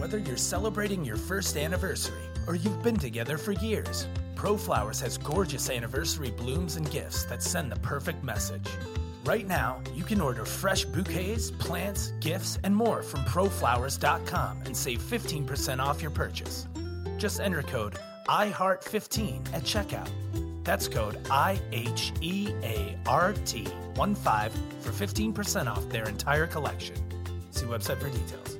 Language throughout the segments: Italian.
Whether you're celebrating your first anniversary or you've been together for years, ProFlowers has gorgeous anniversary blooms and gifts that send the perfect message. Right now, you can order fresh bouquets, plants, gifts, and more from proflowers.com and save 15% off your purchase. Just enter code IHEART15 at checkout. That's code I H E A R T 1 5 for 15% off their entire collection. See website for details.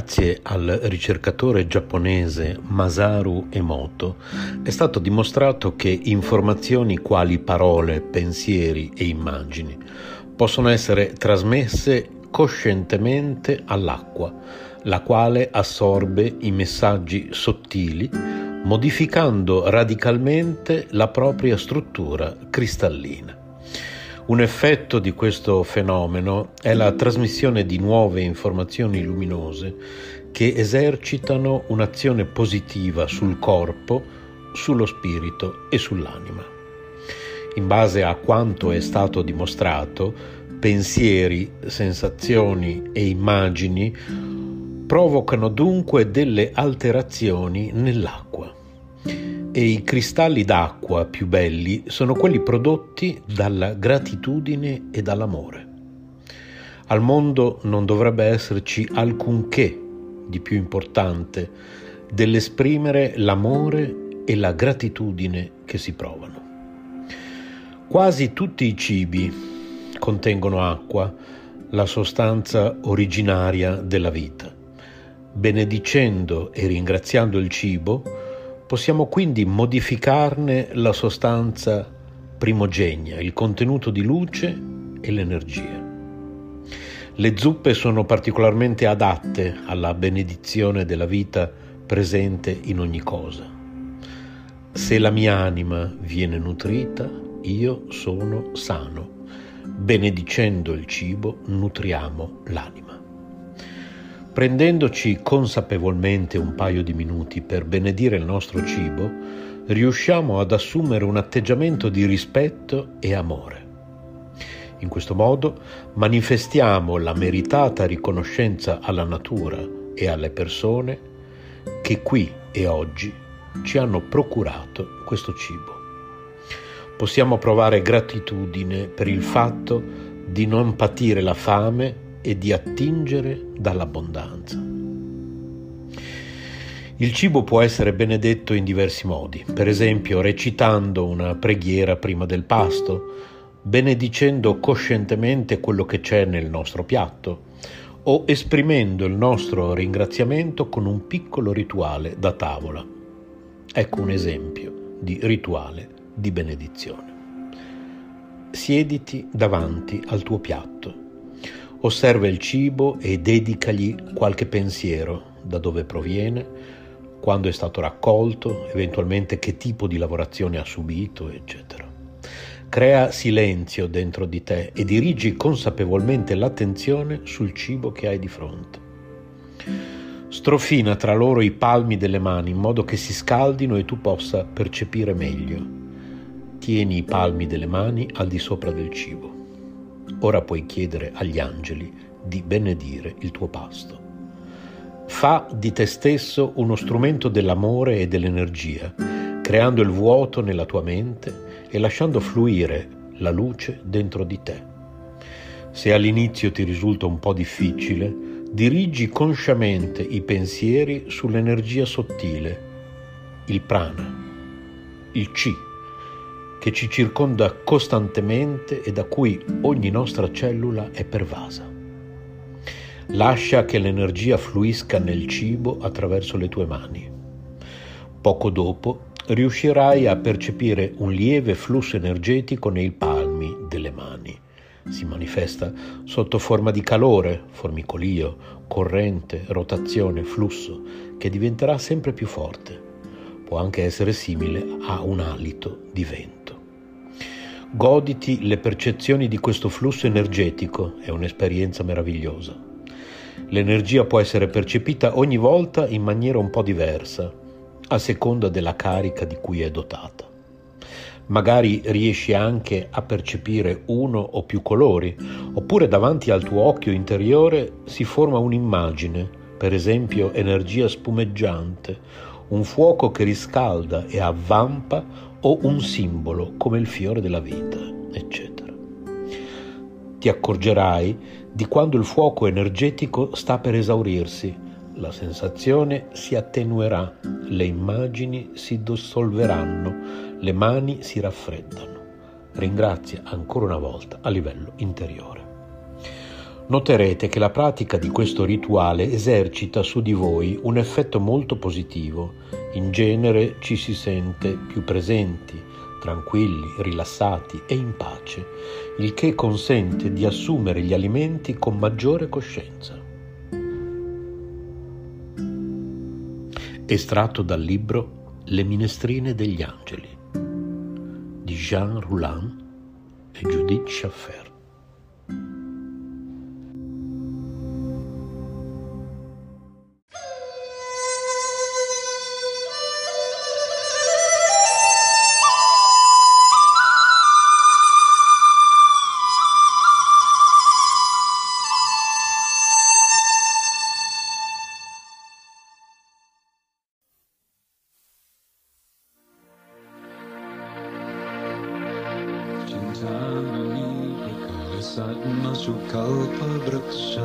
Grazie al ricercatore giapponese Masaru Emoto è stato dimostrato che informazioni quali parole, pensieri e immagini possono essere trasmesse coscientemente all'acqua, la quale assorbe i messaggi sottili modificando radicalmente la propria struttura cristallina. Un effetto di questo fenomeno è la trasmissione di nuove informazioni luminose che esercitano un'azione positiva sul corpo, sullo spirito e sull'anima. In base a quanto è stato dimostrato, pensieri, sensazioni e immagini provocano dunque delle alterazioni nell'acqua e i cristalli d'acqua più belli sono quelli prodotti dalla gratitudine e dall'amore. Al mondo non dovrebbe esserci alcunché di più importante dell'esprimere l'amore e la gratitudine che si provano. Quasi tutti i cibi contengono acqua, la sostanza originaria della vita. Benedicendo e ringraziando il cibo, Possiamo quindi modificarne la sostanza primogenia, il contenuto di luce e l'energia. Le zuppe sono particolarmente adatte alla benedizione della vita presente in ogni cosa. Se la mia anima viene nutrita, io sono sano. Benedicendo il cibo, nutriamo l'anima. Prendendoci consapevolmente un paio di minuti per benedire il nostro cibo, riusciamo ad assumere un atteggiamento di rispetto e amore. In questo modo manifestiamo la meritata riconoscenza alla natura e alle persone che qui e oggi ci hanno procurato questo cibo. Possiamo provare gratitudine per il fatto di non patire la fame e di attingere dall'abbondanza. Il cibo può essere benedetto in diversi modi, per esempio recitando una preghiera prima del pasto, benedicendo coscientemente quello che c'è nel nostro piatto o esprimendo il nostro ringraziamento con un piccolo rituale da tavola. Ecco un esempio di rituale di benedizione. Siediti davanti al tuo piatto Osserva il cibo e dedicagli qualche pensiero, da dove proviene, quando è stato raccolto, eventualmente che tipo di lavorazione ha subito, eccetera. Crea silenzio dentro di te e dirigi consapevolmente l'attenzione sul cibo che hai di fronte. Strofina tra loro i palmi delle mani in modo che si scaldino e tu possa percepire meglio. Tieni i palmi delle mani al di sopra del cibo. Ora puoi chiedere agli angeli di benedire il tuo pasto. Fa di te stesso uno strumento dell'amore e dell'energia, creando il vuoto nella tua mente e lasciando fluire la luce dentro di te. Se all'inizio ti risulta un po' difficile, dirigi consciamente i pensieri sull'energia sottile, il prana, il chi che ci circonda costantemente e da cui ogni nostra cellula è pervasa. Lascia che l'energia fluisca nel cibo attraverso le tue mani. Poco dopo riuscirai a percepire un lieve flusso energetico nei palmi delle mani. Si manifesta sotto forma di calore, formicolio, corrente, rotazione, flusso, che diventerà sempre più forte. Può anche essere simile a un alito di vento. Goditi le percezioni di questo flusso energetico, è un'esperienza meravigliosa. L'energia può essere percepita ogni volta in maniera un po' diversa, a seconda della carica di cui è dotata. Magari riesci anche a percepire uno o più colori, oppure davanti al tuo occhio interiore si forma un'immagine, per esempio energia spumeggiante, un fuoco che riscalda e avvampa o un simbolo come il fiore della vita, eccetera. Ti accorgerai di quando il fuoco energetico sta per esaurirsi, la sensazione si attenuerà, le immagini si dissolveranno, le mani si raffreddano. Ringrazia ancora una volta a livello interiore. Noterete che la pratica di questo rituale esercita su di voi un effetto molto positivo in genere ci si sente più presenti, tranquilli, rilassati e in pace, il che consente di assumere gli alimenti con maggiore coscienza. Estratto dal libro Le minestrine degli angeli di Jean Roulin e Judith Schaffer.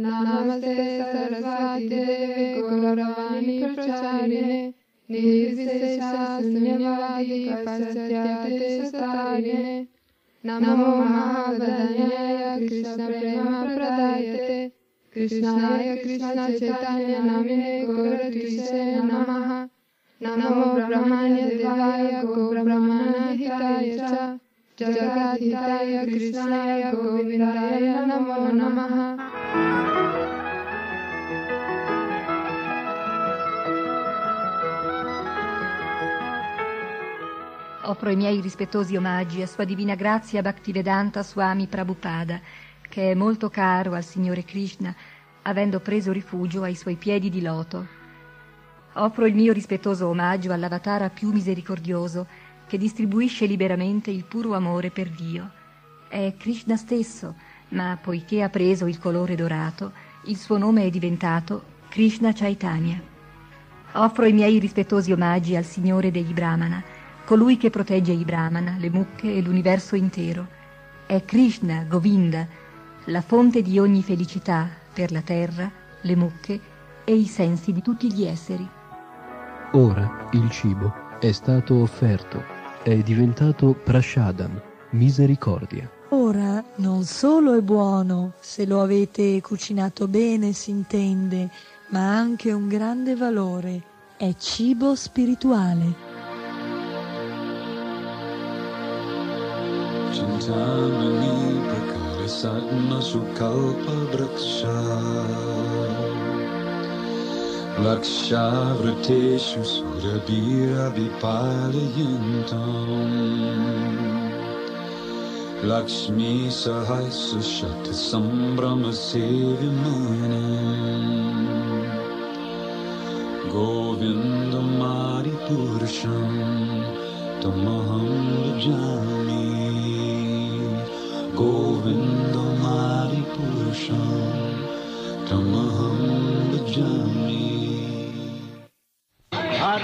नमस्ते सरस्वती गौरवाणी प्रचारिणे। निर्विशेषाशून्यवादी पश्चात्तारिणे नमो महावदन्याय कृष्णप्रेमप्रदायते कृष्णाय कृष्णचैतन्य नमिने, गौरकृष्णे नमः। नमो ब्रह्मण्य देवाय गोब्रह्मणहिताय च। जगद्धिताय, कृष्णाय, गोविन्दाय नमो नमः। Offro i miei rispettosi omaggi a Sua Divina Grazia Bhaktivedanta Swami Prabhupada, che è molto caro al Signore Krishna, avendo preso rifugio ai suoi piedi di loto. Offro il mio rispettoso omaggio all'avatara più misericordioso, che distribuisce liberamente il puro amore per Dio. È Krishna stesso, ma poiché ha preso il colore dorato, il suo nome è diventato Krishna Chaitanya. Offro i miei rispettosi omaggi al Signore degli Brahmana, colui che protegge i Brahmana, le mucche e l'universo intero. È Krishna, Govinda, la fonte di ogni felicità per la terra, le mucche e i sensi di tutti gli esseri. Ora il cibo è stato offerto, è diventato prashadam, misericordia. Ora non solo è buono, se lo avete cucinato bene si intende, ma ha anche un grande valore, è cibo spirituale. Cintamani prakarisatma sukalpa vraksha Lakshmi सहस्रशत सम्भ्रम लक्ष्मीसहस्रशतसम्भ्रमसेविमान गोविन्दमारिपुरुषं तमहं जामि गोविन्दमारिपुरुषं तमहं जामि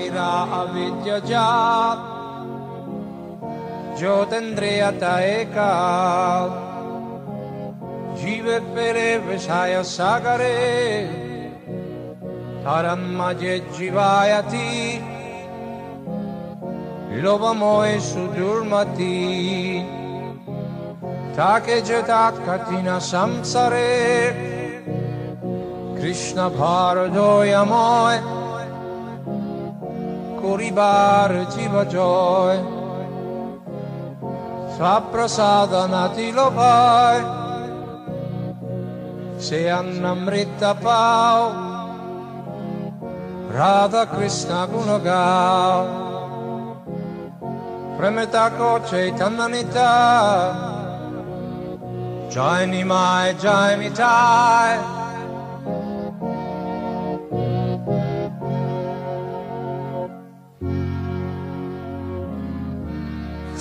सारिरा अविद्य जात ज्योतिन्द्रियता एका जीवे पेरे विषाय सागरे तरन्मजे जीवायति লোভময় সুদুর্মতি তাকে যেতাত কঠিন সংসারে কৃষ্ণ ভারদয়ময় Kuribar Jiva Joy Saprasadanati Lopai Seannamrita Pau Radha Krishna Gunagau Premetako Chaitananita Jai Nimai Jai Mitai